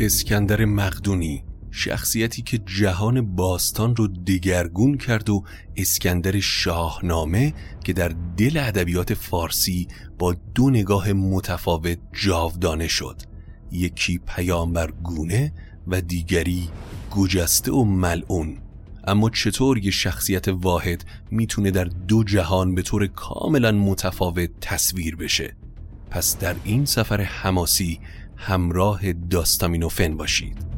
اسکندر مقدونی شخصیتی که جهان باستان رو دگرگون کرد و اسکندر شاهنامه که در دل ادبیات فارسی با دو نگاه متفاوت جاودانه شد. یکی پیامبر گونه و دیگری گجسته و ملعون. اما چطور یه شخصیت واحد می‌تونه در دو جهان به طور کاملا متفاوت تصویر بشه؟ پس در این سفر حماسی همراه داستامینوفن باشید.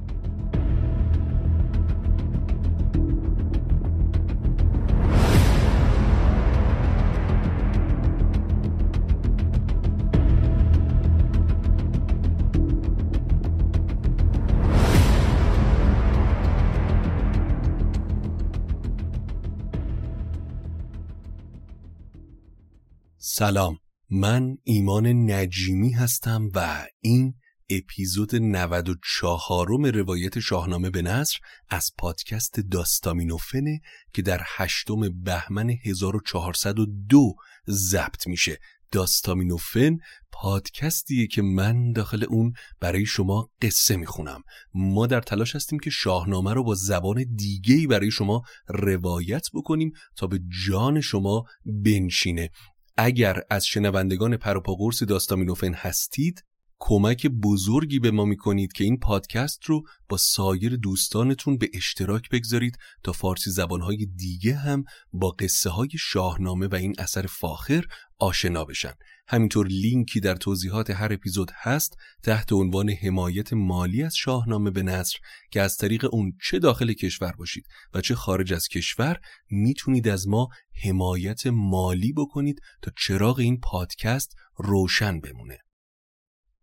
سلام. من ایمان نجیمی هستم و این اپیزود 94 روایت شاهنامه به نصر از پادکست داستامینوفنه که در هشتم بهمن 1402 ضبط میشه. داستامینوفن پادکستیه که من داخل اون برای شما قصه می‌خونم. ما در تلاش هستیم که شاهنامه رو با زبان دیگهی برای شما روایت بکنیم تا به جان شما بنشینه. اگر از شنوندگان پروپاگورس داستامینوفن هستید کمک بزرگی به ما می‌کنید که این پادکست رو با سایر دوستانتون به اشتراک بگذارید تا فارسی زبانهای دیگه هم با قصه های شاهنامه و این اثر فاخر آشنا بشن. همینطور لینکی در توضیحات هر اپیزود هست تحت عنوان حمایت مالی از شاهنامه به نصر که از طریق اون چه داخل کشور باشید و چه خارج از کشور می‌تونید از ما حمایت مالی بکنید تا چراغ این پادکست روشن بمونه.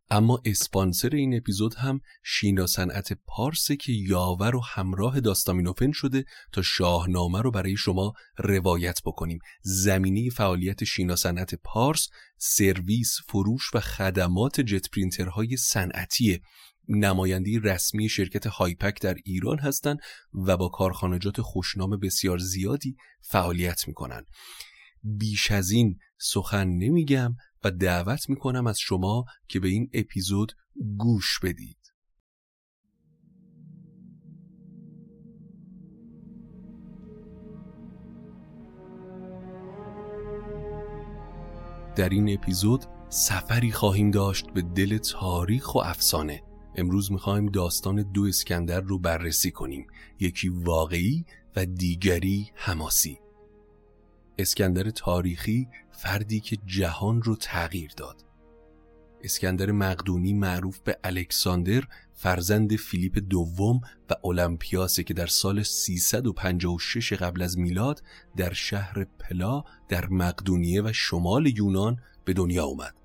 اما اسپانسر این اپیزود هم شینا صنعت پارسه که یاور و همراه داستامینوفن شده تا شاهنامه رو برای شما روایت بکنیم. زمینه فعالیت شینا صنعت پارس سرویس فروش و خدمات جت پرینترهای صنعتیه. نماینده رسمی شرکت هایپک در ایران هستند و با کارخانجات خوشنام بسیار زیادی فعالیت می‌کنن بیش از این سخن نمیگم و دعوت می‌کنم از شما که به این اپیزود گوش بدید. در این اپیزود سفری خواهیم داشت به دل تاریخ و افسانه. امروز می‌خوایم داستان دو اسکندر رو بررسی کنیم. یکی واقعی و دیگری حماسی. اسکندر تاریخی فردی که جهان رو تغییر داد. اسکندر مقدونی معروف به الکساندر فرزند فیلیپ دوم و اولمپیاسه که در سال 356 قبل از میلاد در شهر پلا در مقدونیه و شمال یونان به دنیا اومد.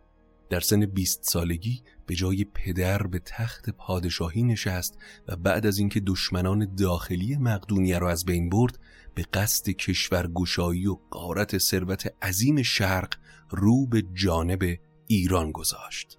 در سن 20 سالگی به جای پدر به تخت پادشاهی نشست و بعد از اینکه دشمنان داخلی مقدونیه را از بین برد به قصد کشورگشایی و قارت ثروت عظیم شرق رو به جانب ایران گذاشت.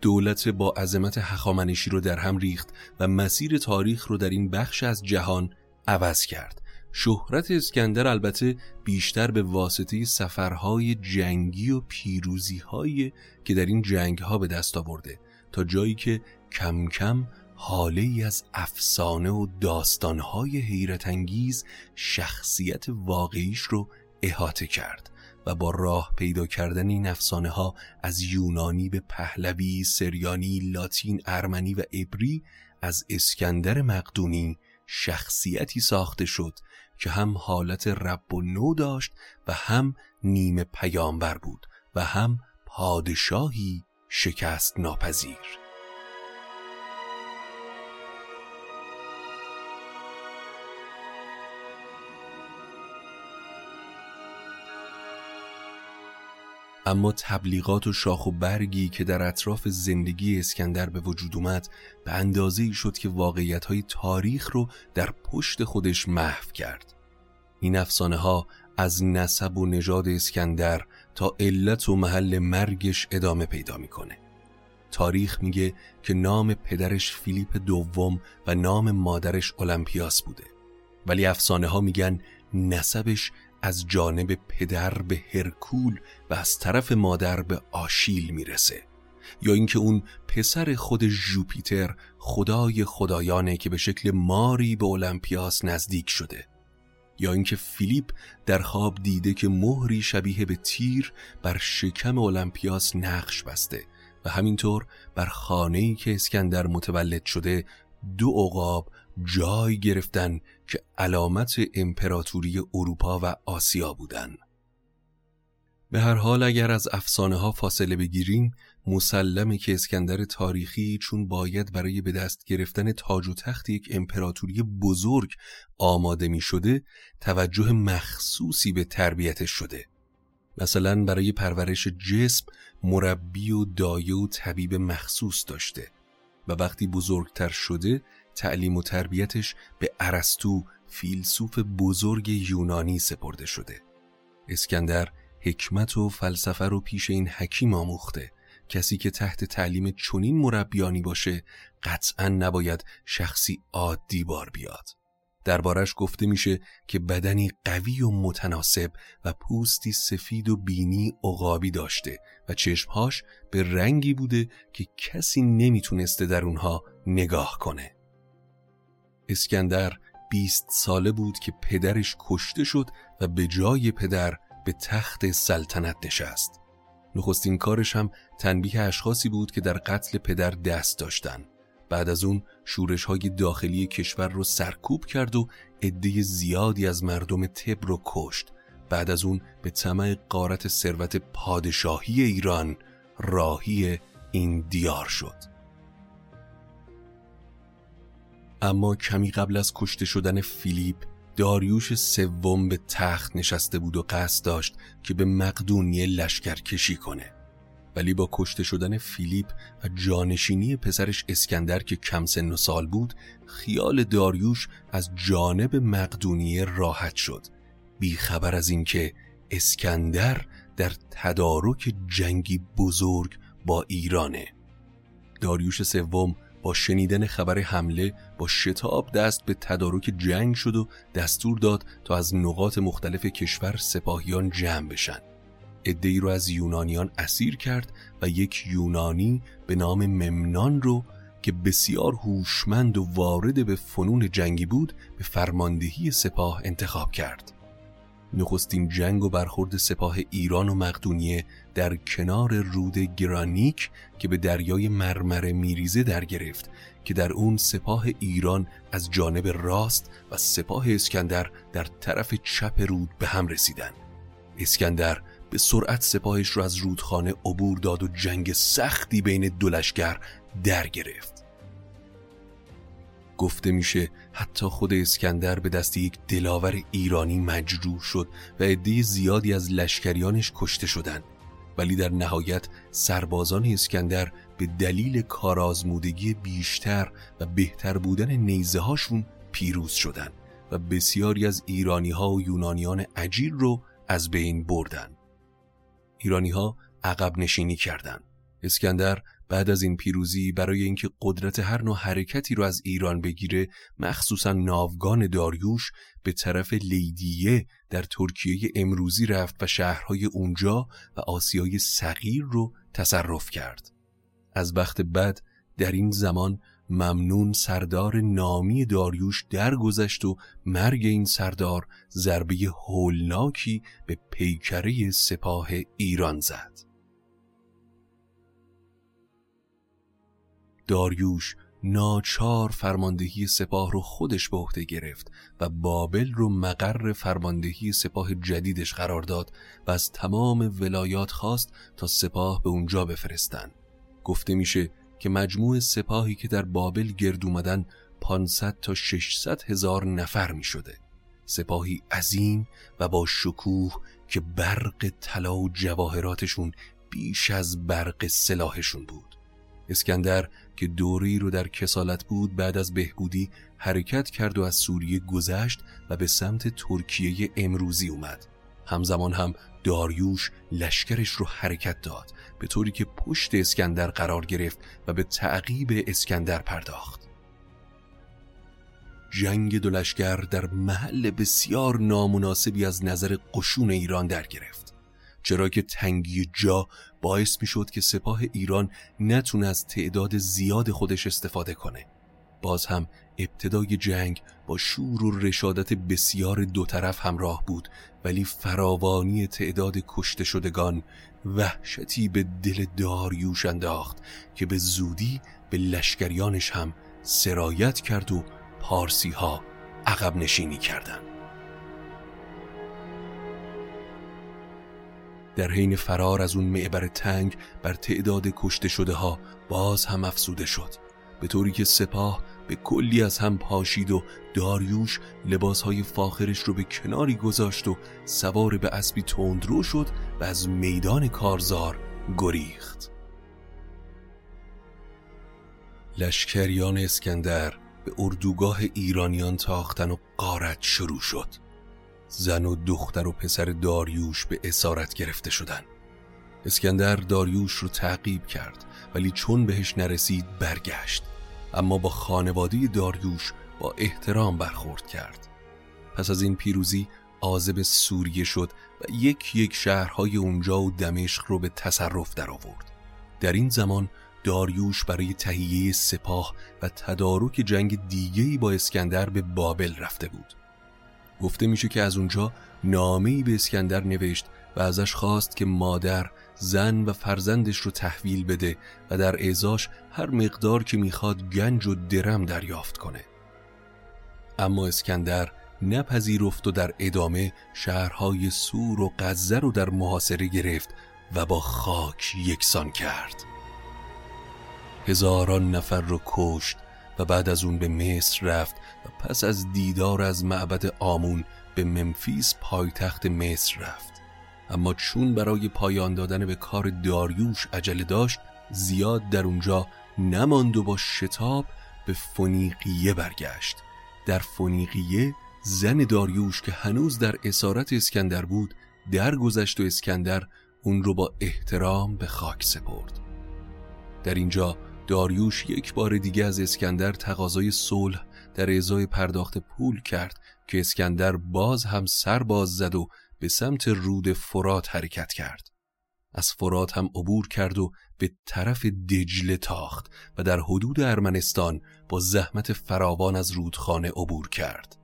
دولت با عظمت هخامنشی رو در هم ریخت و مسیر تاریخ رو در این بخش از جهان عوض کرد. شهرت اسکندر البته بیشتر به واسطه سفرهای جنگی و پیروزیهایی که در این جنگها به دست آورده تا جایی که کم کم حاله ای از افسانه و داستانهای حیرت انگیز شخصیت واقعیش رو احاطه کرد و با راه پیدا کردن این افسانه ها از یونانی به پهلوی، سریانی، لاتین، ارمنی و عبری از اسکندر مقدونی شخصیتی ساخته شد که هم حالت رب و نو داشت و هم نیمه پیامبر بود و هم پادشاهی شکست ناپذیر. اما تبلیغات و شاخ و برگی که در اطراف زندگی اسکندر به وجود اومد به اندازه ای شد که واقعیت های تاریخ رو در پشت خودش محو کرد. این افسانه ها از نسب و نژاد اسکندر تا علت و محل مرگش ادامه پیدا می‌کنه. تاریخ میگه که نام پدرش فیلیپ دوم و نام مادرش اولمپیاس بوده. ولی افسانه ها میگن نسبش از جانب پدر به هرکول و از طرف مادر به آشیل می‌رسه. یا اینکه اون پسر خود ژوپیتر خدای خدایانه که به شکل ماری به اولمپیاس نزدیک شده. یا اینکه فیلیپ در خواب دیده که مهری شبیه به تیر بر شکم اولمپیاس نقش بسته و همینطور بر خانه‌ای که اسکندر متولد شده دو عقاب جای گرفتن که علامت امپراتوری اروپا و آسیا بودند. به هر حال اگر از افسانه ها فاصله بگیریم مسلمه که اسکندر تاریخی چون باید برای به دست گرفتن تاج و تخت یک امپراتوری بزرگ آماده می شده توجه مخصوصی به تربیتش شده مثلا برای پرورش جسم مربی و دایه و طبیب مخصوص داشته و وقتی بزرگتر شده تعلیم و تربیتش به ارسطو فیلسوف بزرگ یونانی سپرده شده. اسکندر حکمت و فلسفه رو پیش این حکیم آموخته. کسی که تحت تعلیم چنین مربیانی باشه قطعا نباید شخصی عادی بار بیاد. دربارش گفته میشه که بدنی قوی و متناسب و پوستی سفید و بینی عقابی داشته و چشمهاش به رنگی بوده که کسی نمی‌تونسته در اونها نگاه کنه. اسکندر بیست ساله بود که پدرش کشته شد و به جای پدر به تخت سلطنت نشست. نخستین کارش هم تنبیه اشخاصی بود که در قتل پدر دست داشتن. بعد از اون شورش های داخلی کشور رو سرکوب کرد و عده زیادی از مردم تب رو کشت. بعد از اون به طمع قارت ثروت پادشاهی ایران راهی این دیار شد. اما کمی قبل از کشته شدن فیلیپ داریوش سوم به تخت نشسته بود و قصد داشت که به مقدونیه لشکر کشی کنه. ولی با کشته شدن فیلیپ و جانشینی پسرش اسکندر که کم سن و سال بود خیال داریوش از جانب مقدونیه راحت شد. بیخبر از اینکه اسکندر در تدارک جنگی بزرگ با ایرانه. داریوش سوم با شنیدن خبر حمله با شتاب دست به تدارک جنگ شد و دستور داد تا از نقاط مختلف کشور سپاهیان جمع بشن. ادهی رو از یونانیان اسیر کرد و یک یونانی به نام ممنان رو که بسیار هوشمند و وارد به فنون جنگی بود به فرماندهی سپاه انتخاب کرد. نخستین جنگ و برخورد سپاه ایران و مقدونیه در کنار رود گرانیک که به دریای مرمره میریزه در گرفت که در اون سپاه ایران از جانب راست و سپاه اسکندر در طرف چپ رود به هم رسیدن. اسکندر به سرعت سپاهش را از رودخانه عبور داد و جنگ سختی بین دو لشکر در گرفت. گفته میشه حتی خود اسکندر به دست یک دلاور ایرانی مجروح شد و عده زیادی از لشکریانش کشته شدند. ولی در نهایت سربازان اسکندر به دلیل کارآزمودگی بیشتر و بهتر بودن نیزه هاشون پیروز شدند و بسیاری از ایرانی ها و یونانیان عجیر رو از بین بردن ایرانی ها عقب نشینی کردند. اسکندر بعد از این پیروزی برای اینکه قدرت هر نوع حرکتی رو از ایران بگیره مخصوصا ناوگان داریوش به طرف لیدیه در ترکیه امروزی رفت و شهرهای اونجا و آسیای صغیر رو تصرف کرد. از بخت بد در این زمان ممنون سردار نامی داریوش درگذشت و مرگ این سردار ضربه هولناکی به پیکره سپاه ایران زد. داریوش ناچار فرماندهی سپاه رو خودش به عهده گرفت و بابل رو مقر فرماندهی سپاه جدیدش قرار داد و از تمام ولایات خواست تا سپاه به اونجا بفرستن گفته میشه که مجموع سپاهی که در بابل گرد اومدن 500 تا 600 هزار نفر می شده. سپاهی عظیم و با شکوه که برق طلا و جواهراتشون بیش از برق سلاحشون بود اسکندر که دوری رو در کسالت بود بعد از بهبودی حرکت کرد و از سوریه گذشت و به سمت ترکیه امروزی اومد. همزمان هم داریوش لشکرش رو حرکت داد به طوری که پشت اسکندر قرار گرفت و به تعقیب اسکندر پرداخت. جنگ دو لشکر در محل بسیار نامناسبی از نظر قشون ایران در گرفت. چرا که تنگی جا باعث می شد که سپاه ایران نتونه از تعداد زیاد خودش استفاده کنه باز هم ابتدای جنگ با شور و رشادت بسیار دو طرف همراه بود ولی فراوانی تعداد کشته شدگان وحشتی به دل داریوش انداخت که به زودی به لشکریانش هم سرایت کرد و پارسی ها عقب نشینی کردند. در حین فرار از اون معبر تنگ بر تعداد کشته شده ها باز هم افسوده شد. به طوری که سپاه به کلی از هم پاشید و داریوش لباسهای فاخرش رو به کناری گذاشت و سوار به اسبی تندرو شد و از میدان کارزار گریخت. لشکریان اسکندر به اردوگاه ایرانیان تاختن و قارت شروع شد. زن و دختر و پسر داریوش به اسارت گرفته شدن. اسکندر داریوش رو تعقیب کرد ولی چون بهش نرسید برگشت. اما با خانواده داریوش با احترام برخورد کرد. پس از این پیروزی آزب سوریه شد و یک یک شهرهای اونجا و دمشق رو به تصرف در آورد. در این زمان داریوش برای تهیه سپاه و تدارک جنگ دیگهی با اسکندر به بابل رفته بود. گفته میشه که از اونجا نامه‌ای به اسکندر نوشت و ازش خواست که مادر زن و فرزندش رو تحویل بده و در اعزاش هر مقدار که می‌خواد گنج و درم دریافت کنه. اما اسکندر نپذیرفت و در ادامه شهرهای سور و غزه رو در محاصره گرفت و با خاک یکسان کرد. هزاران نفر رو کشت و بعد از اون به مصر رفت و پس از دیدار از معبد آمون به ممفیس پایتخت مصر رفت. اما چون برای پایان دادن به کار داریوش عجله داشت زیاد در اونجا نماند و با شتاب به فونیقیه برگشت. در فونیقیه زن داریوش که هنوز در اسارت اسکندر بود درگذشت و اسکندر اون رو با احترام به خاک سپرد. در اینجا داریوش یک بار دیگه از اسکندر تقاضای صلح در ازای پرداخت پول کرد که اسکندر باز هم سر باز زد و به سمت رود فرات حرکت کرد. از فرات هم عبور کرد و به طرف دجله تاخت و در حدود ارمنستان با زحمت فراوان از رودخانه عبور کرد.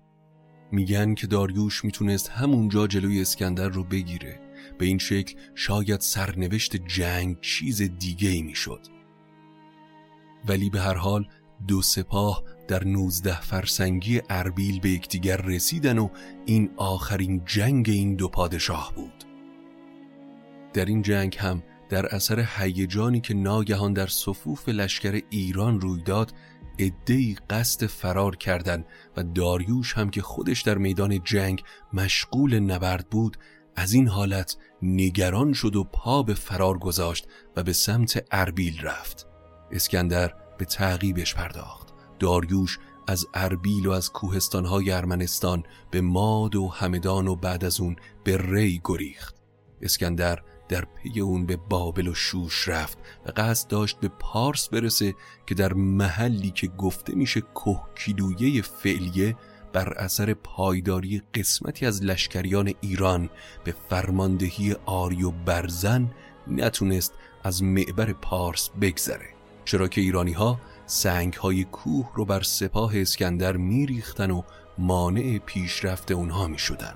میگن که داریوش می‌تونست همونجا جلوی اسکندر رو بگیره. به این شکل شاید سرنوشت جنگ چیز دیگه ای می‌شد. ولی به هر حال دو سپاه در نوزده فرسنگی اربیل به یکدیگر رسیدن و این آخرین جنگ این دو پادشاه بود. در این جنگ هم در اثر هیجانی که ناگهان در صفوف لشکر ایران روی داد ادهی قصد فرار کردند و داریوش هم که خودش در میدان جنگ مشغول نبرد بود از این حالت نگران شد و پا به فرار گذاشت و به سمت اربیل رفت. اسکندر به تعقیبش پرداخت. داریوش از اربیل و از کوهستانهای ارمنستان به ماد و همدان و بعد از اون به ری گریخت. اسکندر در پی اون به بابل و شوش رفت و قصد داشت به پارس برسه که در محلی که گفته میشه کهکیلویه فعلیه بر اثر پایداری قسمتی از لشکریان ایران به فرماندهی آری و برزن نتونست از معبر پارس بگذره. چرا که ایرانی ها سنگ های کوه رو بر سپاه اسکندر میریختن و مانع پیشرفت اونها می شدن.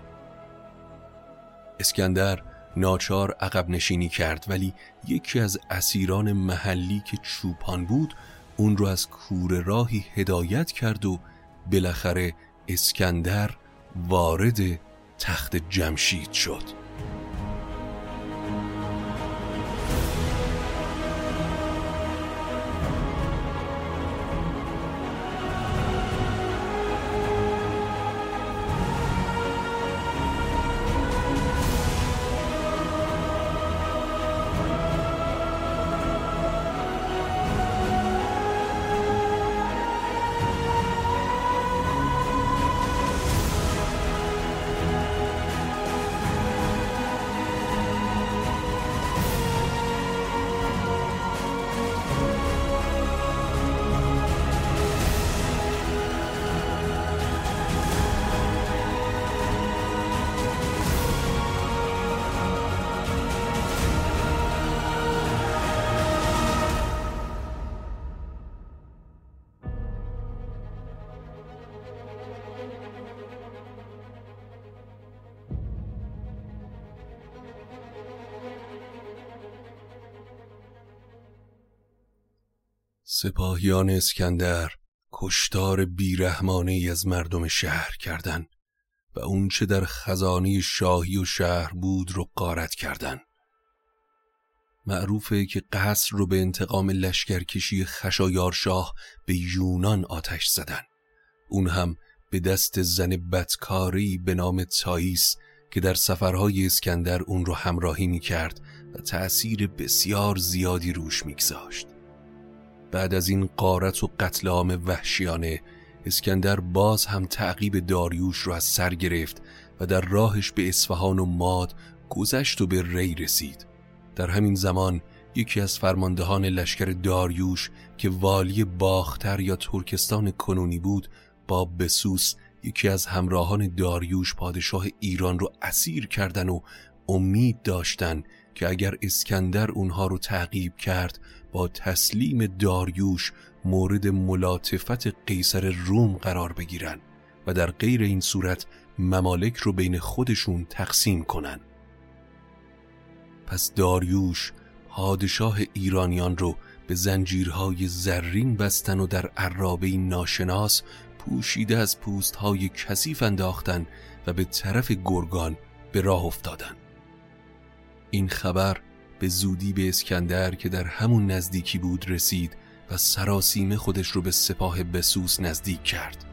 اسکندر ناچار عقب نشینی کرد ولی یکی از اسیران محلی که چوپان بود اون رو از کور راهی هدایت کرد و بالاخره اسکندر وارد تخت جمشید شد سپاهیان اسکندر کشتار بیرحمانه از مردم شهر کردند و اونچه در خزانه شاهی و شهر بود رو قارت کردند. معروفه که قصر رو به انتقام لشکرکشی خشایارشاه به یونان آتش زدن اون هم به دست زن بدکاری به نام تاییس که در سفرهای اسکندر اون رو همراهی می کرد و تأثیر بسیار زیادی روش میگذاشت. بعد از این قارت و قتل عام وحشیانه اسکندر باز هم تعقیب داریوش رو از سر گرفت و در راهش به اصفهان و ماد گذشت و به ری رسید. در همین زمان یکی از فرماندهان لشکر داریوش که والی باختر یا ترکستان کنونی بود با بسوس یکی از همراهان داریوش پادشاه ایران رو اسیر کردن و امید داشتن که اگر اسکندر اونها رو تعقیب کرد با تسلیم داریوش مورد ملاطفت قیصر روم قرار بگیرن و در غیر این صورت ممالک رو بین خودشون تقسیم کنن پس داریوش پادشاه ایرانیان رو به زنجیرهای زرین بستن و در عرابه ناشناس پوشیده از پوستهای کثیف انداختن و به طرف گرگان به راه افتادن. این خبر به زودی به اسکندر که در همون نزدیکی بود رسید و سراسیمه خودش رو به سپاه بسوس نزدیک کرد.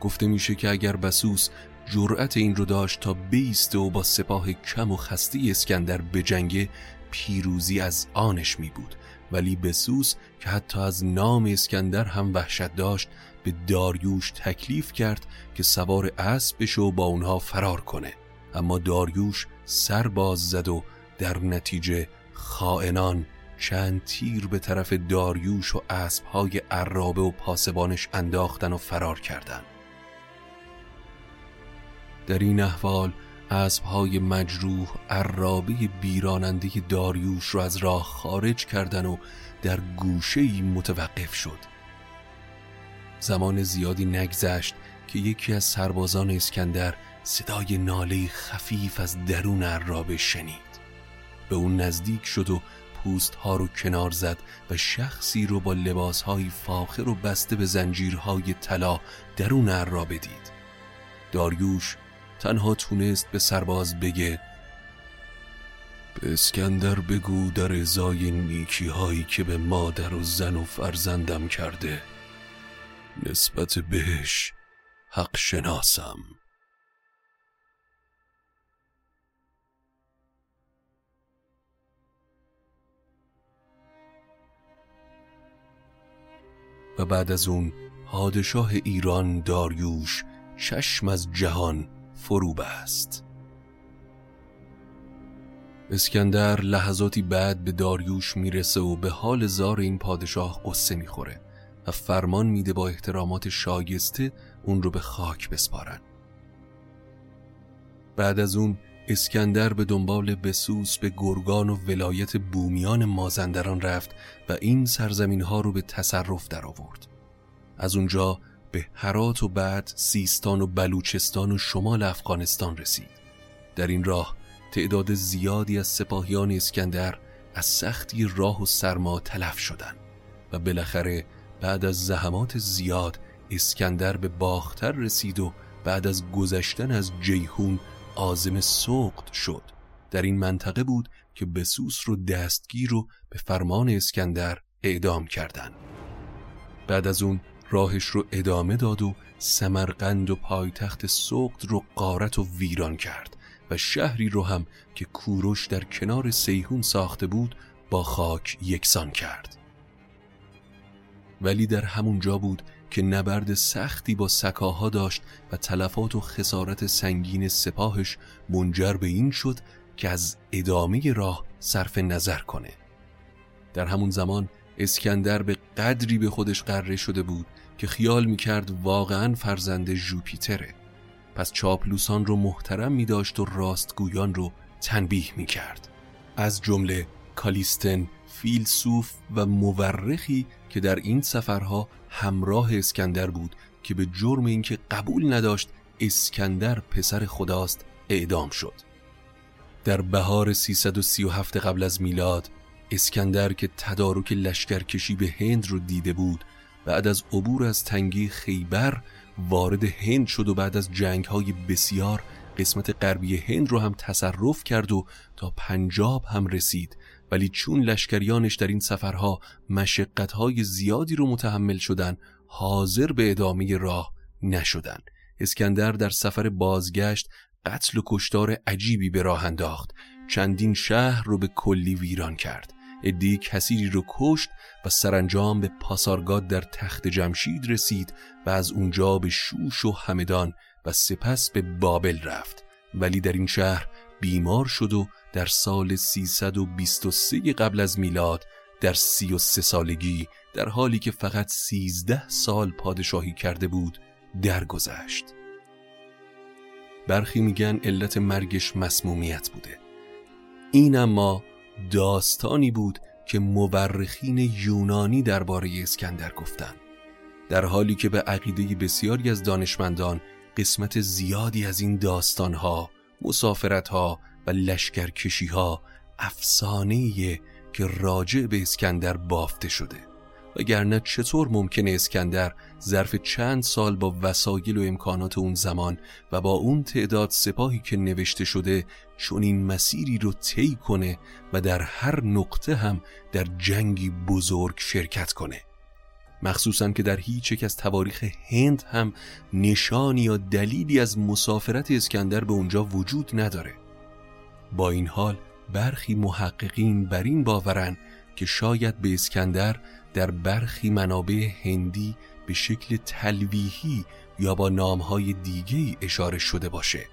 گفته میشه که اگر بسوس جرأت این رو داشت تا بیسته و با سپاه کم و خستی اسکندر به جنگ پیروزی از آنش می بود. ولی بسوس که حتی از نام اسکندر هم وحشت داشت به داریوش تکلیف کرد که سوار اسب بشه و با اونها فرار کنه. اما داریوش سر باز زد و در نتیجه خائنان چند تیر به طرف داریوش و اسبهای عرابه و پاسبانش انداختن و فرار کردند. در این احوال اسبهای مجروح عرابه بیراننده داریوش را از راه خارج کردن و در گوشه متوقف شد زمان زیادی نگذشت که یکی از سربازان اسکندر صدای ناله خفیف از درون عرابه شنید به اون نزدیک شد و پوست ها رو کنار زد و شخصی رو با لباس های فاخر و بسته به زنجیرهای طلا درون عرابه دید داریوش تنها تونست به سرباز بگه به اسکندر بگو در ازای نیکی هایی که به مادر و زن و فرزندم کرده نسبت بهش حق شناسم. بعد از اون پادشاه ایران داریوش چشم از جهان فرو بست. اسکندر لحظاتی بعد به داریوش می‌رسه و به حال زار این پادشاه قصه می‌خوره و فرمان میده با احترامات شایسته اون رو به خاک بسپارن. بعد از اون اسکندر به دنبال بسوس به گرگان و ولایت بومیان مازندران رفت و این سرزمین ها رو به تصرف در آورد از اونجا به هرات و بعد سیستان و بلوچستان و شمال افغانستان رسید. در این راه تعداد زیادی از سپاهیان اسکندر از سختی راه و سرما تلف شدند و بالاخره بعد از زحمات زیاد اسکندر به باختر رسید و بعد از گذشتن از جیهون آزم سوقت شد در این منطقه بود که بسوس رو دستگیر و به فرمان اسکندر اعدام کردند. بعد از اون راهش رو ادامه داد و سمرقند و پایتخت سوقت رو قارت و ویران کرد و شهری رو هم که کوروش در کنار سیهون ساخته بود با خاک یکسان کرد ولی در همون جا بود که نبرد سختی با سکاها داشت و تلفات و خسارت سنگین سپاهش منجر به این شد که از ادامه راه صرف نظر کنه. در همون زمان اسکندر به قدری به خودش قره شده بود که خیال می‌کرد واقعا فرزند جوپیتره پس چاپلوسان رو محترم می داشت و راستگویان رو تنبیه می کرد از جمله کالیستن فیلسوف و مورخی که در این سفرها همراه اسکندر بود که به جرم اینکه قبول نداشت اسکندر پسر خداست اعدام شد. در بهار 337 قبل از میلاد اسکندر که تدارک لشکرکشی به هند رو دیده بود بعد از عبور از تنگی خیبر وارد هند شد و بعد از جنگ های بسیار قسمت غربی هند رو هم تصرف کرد و تا پنجاب هم رسید. ولی چون لشکریانش در این سفرها مشقتهای زیادی رو متحمل شدن حاضر به ادامه راه نشدن. اسکندر در سفر بازگشت قتل و کشتار عجیبی به راه انداخت. چندین شهر رو به کلی ویران کرد. ادی کسیری رو کشت و سرانجام به پاسارگاد در تخت جمشید رسید و از اونجا به شوش و همدان و سپس به بابل رفت. ولی در این شهر بیمار شد و در سال 323 قبل از میلاد در 33 سالگی در حالی که فقط 13 سال پادشاهی کرده بود درگذشت. برخی میگن علت مرگش مسمومیت بوده. این اما داستانی بود که مورخین یونانی درباره اسکندر گفتند. در حالی که به عقیده بسیاری از دانشمندان قسمت زیادی از این داستانها، مسافرتها و لشکرکشیها افسانه‌ایه که راجع به اسکندر بافته شده. وگرنه چطور ممکنه اسکندر ظرف چند سال با وسایل و امکانات اون زمان و با اون تعداد سپاهی که نوشته شده چون این مسیری رو طی کنه و در هر نقطه هم در جنگی بزرگ شرکت کنه. مخصوصا که در هیچ یک از تواریخ هند هم نشانی یا دلیلی از مسافرت اسکندر به اونجا وجود نداره. با این حال برخی محققین بر این باورن که شاید به اسکندر در برخی منابع هندی به شکل تلویحی یا با نامهای دیگه اشاره شده باشه.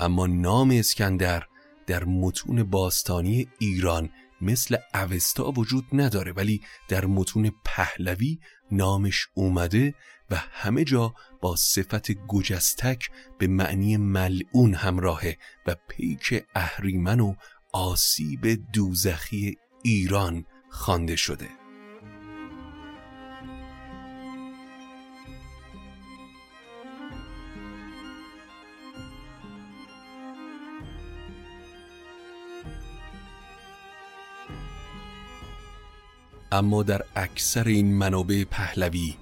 اما نام اسکندر در متون باستانی ایران مثل اوستا وجود نداره ولی در متون پهلوی نامش اومده و همه جا با صفت گجستک به معنی ملعون همراهه و پیک اهریمن و آسیب دوزخی ایران خوانده شده. اما در اکثر این منابع پهلوی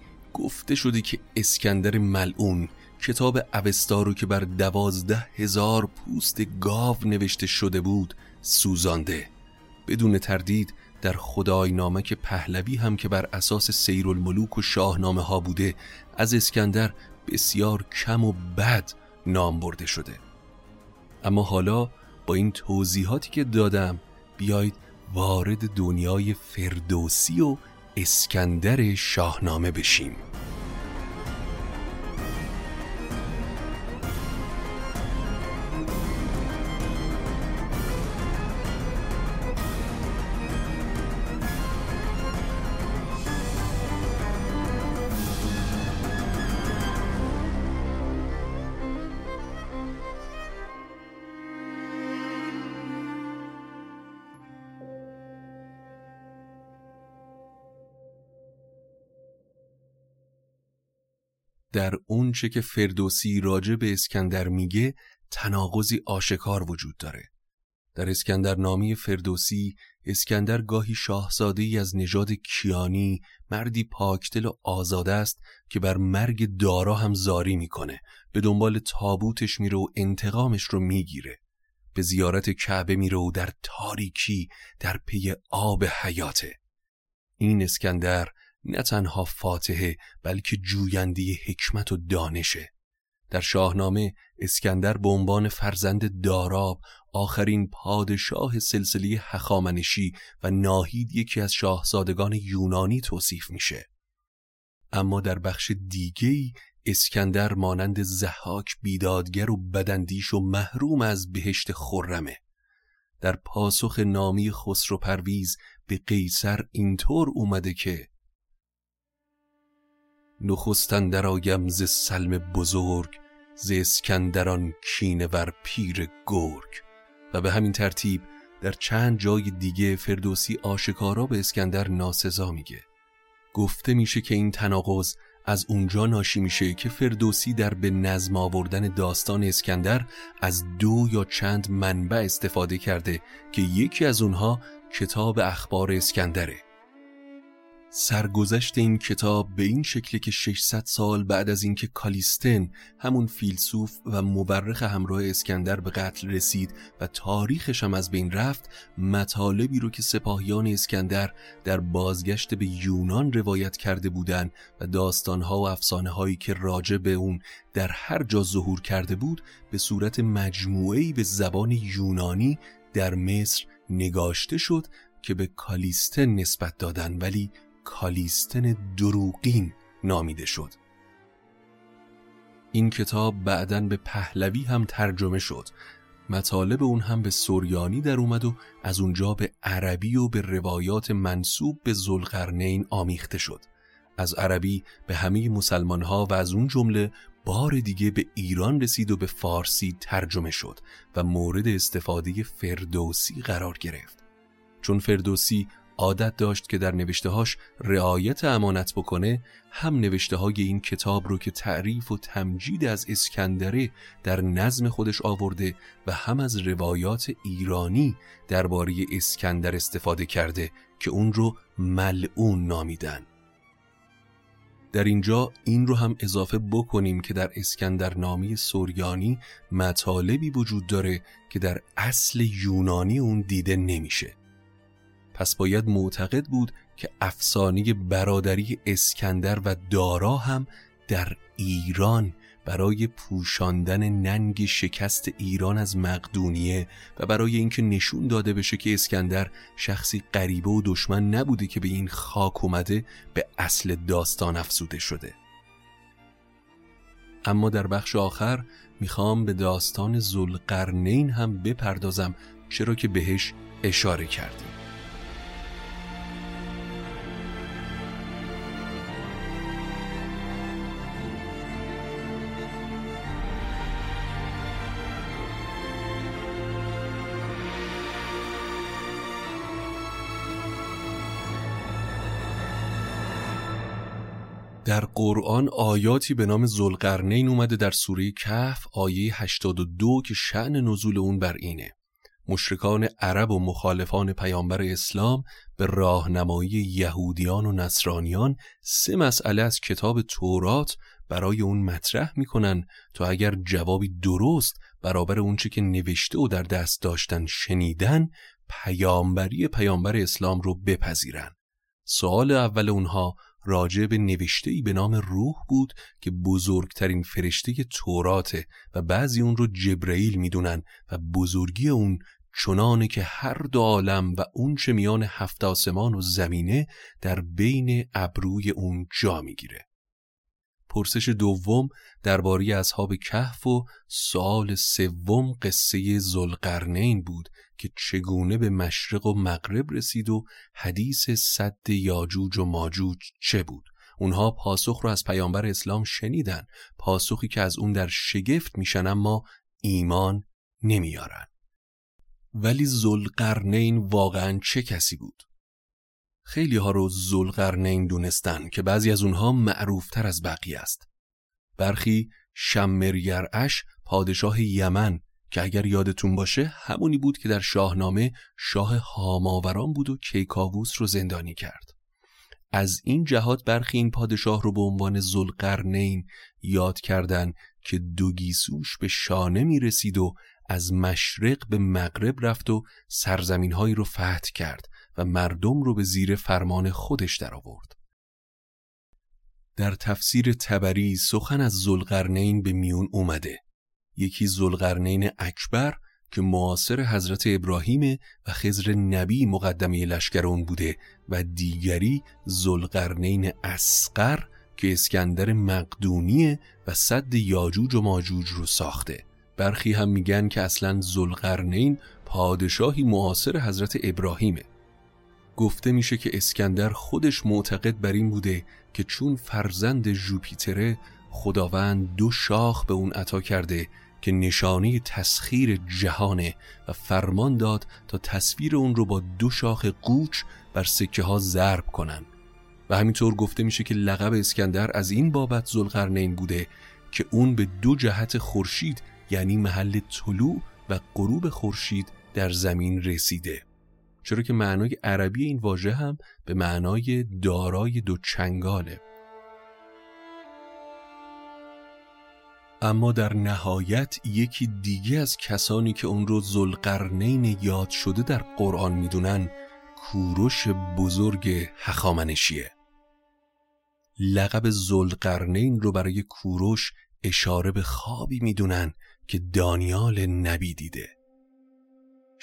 گفته شده که اسکندر ملعون کتاب اوستا رو که بر دوازده هزار پوست گاو نوشته شده بود سوزانده. بدون تردید در خدای نامک پهلوی هم که بر اساس سیر الملوک و شاهنامه ها بوده از اسکندر بسیار کم و بد نام برده شده. اما حالا با این توضیحاتی که دادم بیایید وارد دنیای فردوسی و اسکندر شاهنامه بشیم. در اونچه که فردوسی راجع به اسکندر میگه تناقضی آشکار وجود داره. در اسکندر نامی فردوسی اسکندر گاهی شاهزاده ای از نژاد کیانی مردی پاکدل و آزاده است که بر مرگ دارا هم زاری می‌کنه. به دنبال تابوتش میره و انتقامش رو می‌گیره. به زیارت کعبه میره و در تاریکی در پی آب حیاته. این اسکندر نه تنها فاتحه بلکه جوینده حکمت و دانشه. در شاهنامه اسکندر به عنوان فرزند داراب آخرین پادشاه سلسله هخامنشی و ناهید یکی از شاهزادگان یونانی توصیف میشه. اما در بخش دیگهی اسکندر مانند زحاک بیدادگر و بدندیش و محروم از بهشت خرمه. در پاسخ نامی خسرو پرویز به قیصر اینطور اومده که نخستن در آیم ز سلم بزرگ ز اسکندران کینه ور پیر گرگ. و به همین ترتیب در چند جای دیگه فردوسی آشکارا به اسکندر ناسزا میگه. گفته میشه که این تناقض از اونجا ناشی میشه که فردوسی در به نظم آوردن داستان اسکندر از دو یا چند منبع استفاده کرده که یکی از اونها کتاب اخبار اسکندره. سرگذشت این کتاب به این شکل که 600 سال بعد از اینکه کالیستن همون فیلسوف و مورخ همراه اسکندر به قتل رسید و تاریخش هم از بین رفت مطالبی رو که سپاهیان اسکندر در بازگشت به یونان روایت کرده بودند و داستانها و افسانه هایی که راجع به اون در هر جا ظهور کرده بود به صورت مجموعه‌ای به زبان یونانی در مصر نگاشته شد که به کالیستن نسبت دادن. ولی کالیستن دروغین نامیده شد. این کتاب بعدا به پهلوی هم ترجمه شد. مطالب اون هم به سوریانی در اومد و از اونجا به عربی و به روایات منصوب به زلقرنین آمیخته شد. از عربی به همه مسلمان ها و از اون جمله بار دیگه به ایران رسید و به فارسی ترجمه شد و مورد استفاده فردوسی قرار گرفت. چون فردوسی عادت داشت که در نوشتههاش رعایت امانت بکنه هم نوشته های این کتاب رو که تعریف و تمجید از اسکندره در نظم خودش آورده و هم از روایات ایرانی درباره اسکندر استفاده کرده که اون رو ملعون نامیدن. در اینجا این رو هم اضافه بکنیم که در اسکندر نامی سوریانی مطالبی وجود داره که در اصل یونانی اون دیده نمیشه. پس باید معتقد بود که افسانه برادری اسکندر و دارا هم در ایران برای پوشاندن ننگ شکست ایران از مقدونیه و برای اینکه نشون داده بشه که اسکندر شخصی غریبه و دشمن نبوده که به این خاک اومده به اصل داستان افزوده شده. اما در بخش آخر می‌خوام به داستان زلقرنین هم بپردازم چرا که بهش اشاره کردیم. در قرآن آیاتی به نام زلقرنین اومده در سوره کهف آیه 82 که شعن نزول اون بر اینه. مشرکان عرب و مخالفان پیامبر اسلام به راهنمایی یهودیان و نصرانیان سه مسئله از کتاب تورات برای اون مطرح می‌کنن تا اگر جوابی درست برابر اونچه که نوشته و در دست داشتن شنیدن پیامبری پیامبر اسلام رو بپذیرن. سوال اول اونها راجع به نوشته‌ای به نام روح بود که بزرگترین فرشته توراته و بعضی اون رو جبرئیل می‌دونن و بزرگی اون چنانه که هر دو عالم و اون چه میان هفت آسمان و زمینه در بین ابروی اون جا می‌گیره. پرسش دوم درباره اصحاب کهف و سال سوم قصه زلقرنین بود که چگونه به مشرق و مغرب رسید و حدیث صد یاجوج و ماجوج چه بود. اونها پاسخ رو از پیامبر اسلام شنیدن. پاسخی که از اون در شگفت میشن اما ایمان نمیارن. ولی زلقرنین واقعا چه کسی بود؟ خیلی ها رو زلقرنین دونستن که بعضی از اونها معروفتر از بقیه است. برخی شمریرعش پادشاه یمن که اگر یادتون باشه همونی بود که در شاهنامه شاه هاماوران بود و کیکاووس رو زندانی کرد. از این جهات برخی این پادشاه رو به عنوان زلقرنین یاد کردن که دو گیسوش به شانه می رسید و از مشرق به مغرب رفت و سرزمین هایی رو فتح کرد. مردم رو به زیر فرمان خودش درآورد. در تفسیر تبری سخن از زلقرنین به میون اومده. یکی زلقرنین اکبر که معاصر حضرت ابراهیم و خزر نبی مقدمه لشکر اون بوده و دیگری زلقرنین اسقر که اسکندر مقدونیه و صد یاجوج و ماجوج رو ساخته. برخی هم میگن که اصلا زلقرنین پادشاهی معاصر حضرت ابراهیمه. گفته میشه که اسکندر خودش معتقد بر این بوده که چون فرزند جوپیتره خداوند دو شاخ به اون عطا کرده که نشانه تسخیر جهانه و فرمان داد تا تصویر اون رو با دو شاخ قوچ بر سکه ها ضرب کنن. و همینطور گفته میشه که لقب اسکندر از این بابت زلقرنین بوده که اون به دو جهت خورشید یعنی محل طلوع و غروب خورشید در زمین رسیده. چرا که معنای عربی این واژه هم به معنای دارای دو چنگاله اما در نهایت یکی دیگه از کسانی که اون رو زلقرنین یاد شده در قرآن می‌دونن کوروش بزرگ هخامنشیه. لقب زلقرنین رو برای کوروش اشاره به خوابی می‌دونن که دانیال نبی دیده.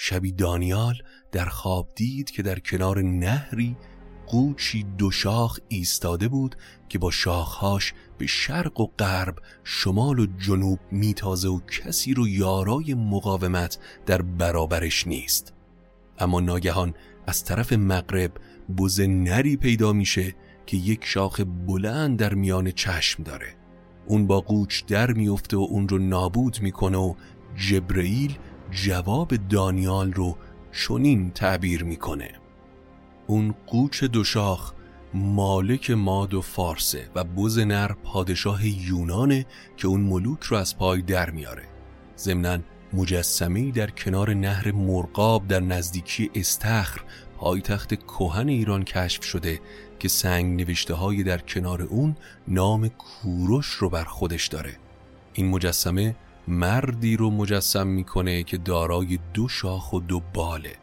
شبی دانیال در خواب دید که در کنار نهری قوچی دو شاخ ایستاده بود که با شاخهاش به شرق و غرب شمال و جنوب میتازه و کسی رو یارای مقاومت در برابرش نیست. اما ناگهان از طرف مغرب بز نری پیدا میشه که یک شاخ بلند در میان چشم داره. اون با قوچ در میفته و اون رو نابود می‌کنه و جبرئیل جواب دانیال رو چنین تعبیر می‌کنه. اون قوچ دوشاخ مالک ماد و فارسه و بز نر پادشاه یونانه که اون ملوک رو از پای در میاره. ضمنا مجسمه در کنار نهر مرقاب در نزدیکی استخر پایتخت کوهن ایران کشف شده که سنگ نوشته های در کنار اون نام کوروش رو بر خودش داره. این مجسمه مردی رو مجسم می‌کنه که دارای دو شاخ و دو باله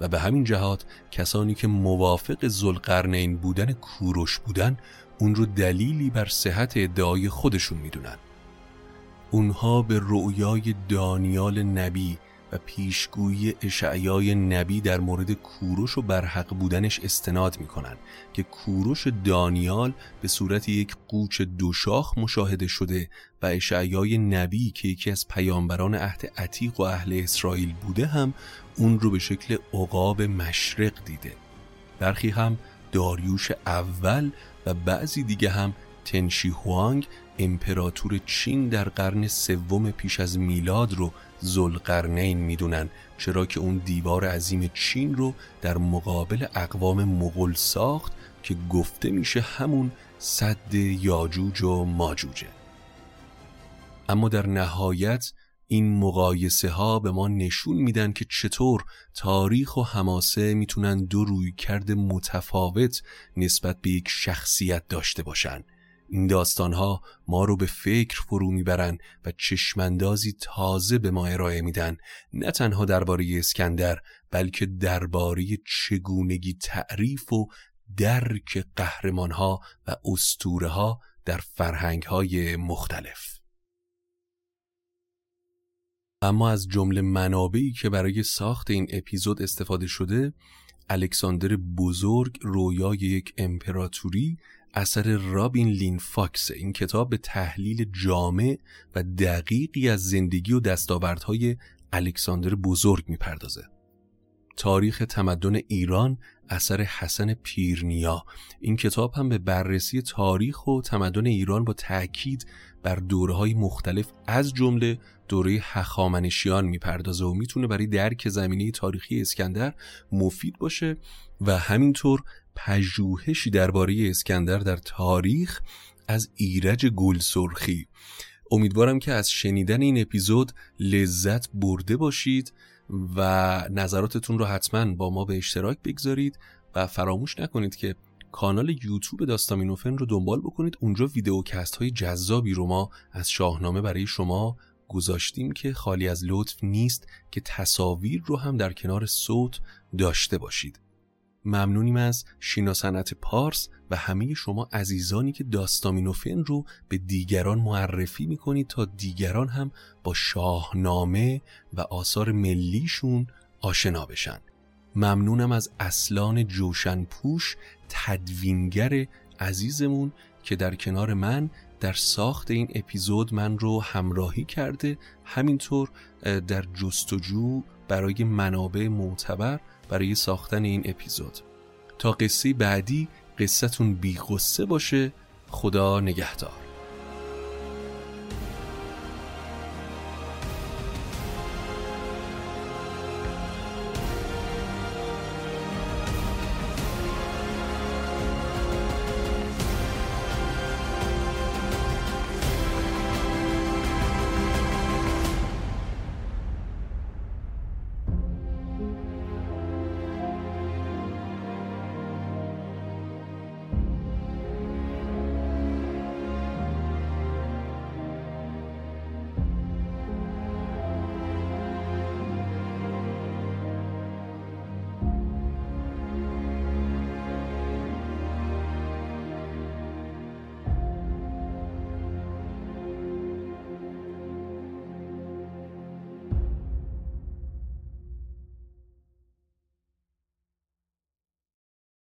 و به همین جهات کسانی که موافق زلقرنین بودن کوروش بودن اون رو دلیلی بر صحت ادعای خودشون می‌دونن. اونها به رؤیای دانیال نبی پیشگویی اشعیای نبی در مورد کوروش و برحق بودنش استناد می‌کنن که کوروش دانیال به صورت یک قوچ دوشاخ مشاهده شده و اشعیای نبی که یکی از پیامبران عهد عتیق و اهل اسرائیل بوده هم اون رو به شکل عقاب مشرق دیده. برخی هم داریوش اول و بعضی دیگه هم تنشی هوانگ امپراتور چین در قرن سوم پیش از میلاد رو زلقرنین می‌دونن چرا که اون دیوار عظیم چین رو در مقابل اقوام مغول ساخت که گفته میشه همون صد یاجوج و ماجوجه. اما در نهایت این مقایسه ها به ما نشون میدن که چطور تاریخ و حماسه می‌تونن دو روی کرده متفاوت نسبت به یک شخصیت داشته باشن. این داستان ها ما رو به فکر فرو می‌برن و چشمندازی تازه به ما ارائه میدن. نه تنها درباره اسکندر بلکه درباره چگونگی تعریف و درک قهرمان ها و اسطوره ها در فرهنگ های مختلف. اما از جمله منابعی که برای ساخت این اپیزود استفاده شده الکساندر بزرگ رویای یک امپراتوری اثر رابین لین فاکس. این کتاب به تحلیل جامع و دقیقی از زندگی و دستاوردهای الکساندر بزرگ می‌پردازه. تاریخ تمدن ایران اثر حسن پیرنیا. این کتاب هم به بررسی تاریخ و تمدن ایران با تاکید بر دوره های مختلف از جمله دوره هخامنشیان می‌پردازه و می‌تونه برای درک زمینه تاریخی اسکندر مفید باشه و همینطور پژوهشی درباره اسکندر در تاریخ از ایرج گل سرخی امیدوارم که از شنیدن این اپیزود لذت برده باشید و نظراتتون رو حتما با ما به اشتراک بگذارید و فراموش نکنید که کانال یوتیوب داستامینوفن رو دنبال بکنید. اونجا ویدیوکست های جذابی رو ما از شاهنامه برای شما گذاشتیم که خالی از لطف نیست که تصاویر رو هم در کنار صوت داشته باشید. ممنونیم از شینا صنعت پارس و همه شما عزیزانی که داستامینوفن رو به دیگران معرفی می‌کنید تا دیگران هم با شاهنامه و آثار ملیشون آشنا بشن. ممنونم از اصلان جوشن پوش تدوینگر عزیزمون که در کنار من در ساخت این اپیزود من رو همراهی کرده همینطور در جستجو برای منابع معتبر برای ساختن این اپیزود. تا قصه بعدی قصتون بی باشه. خدا نگهدار.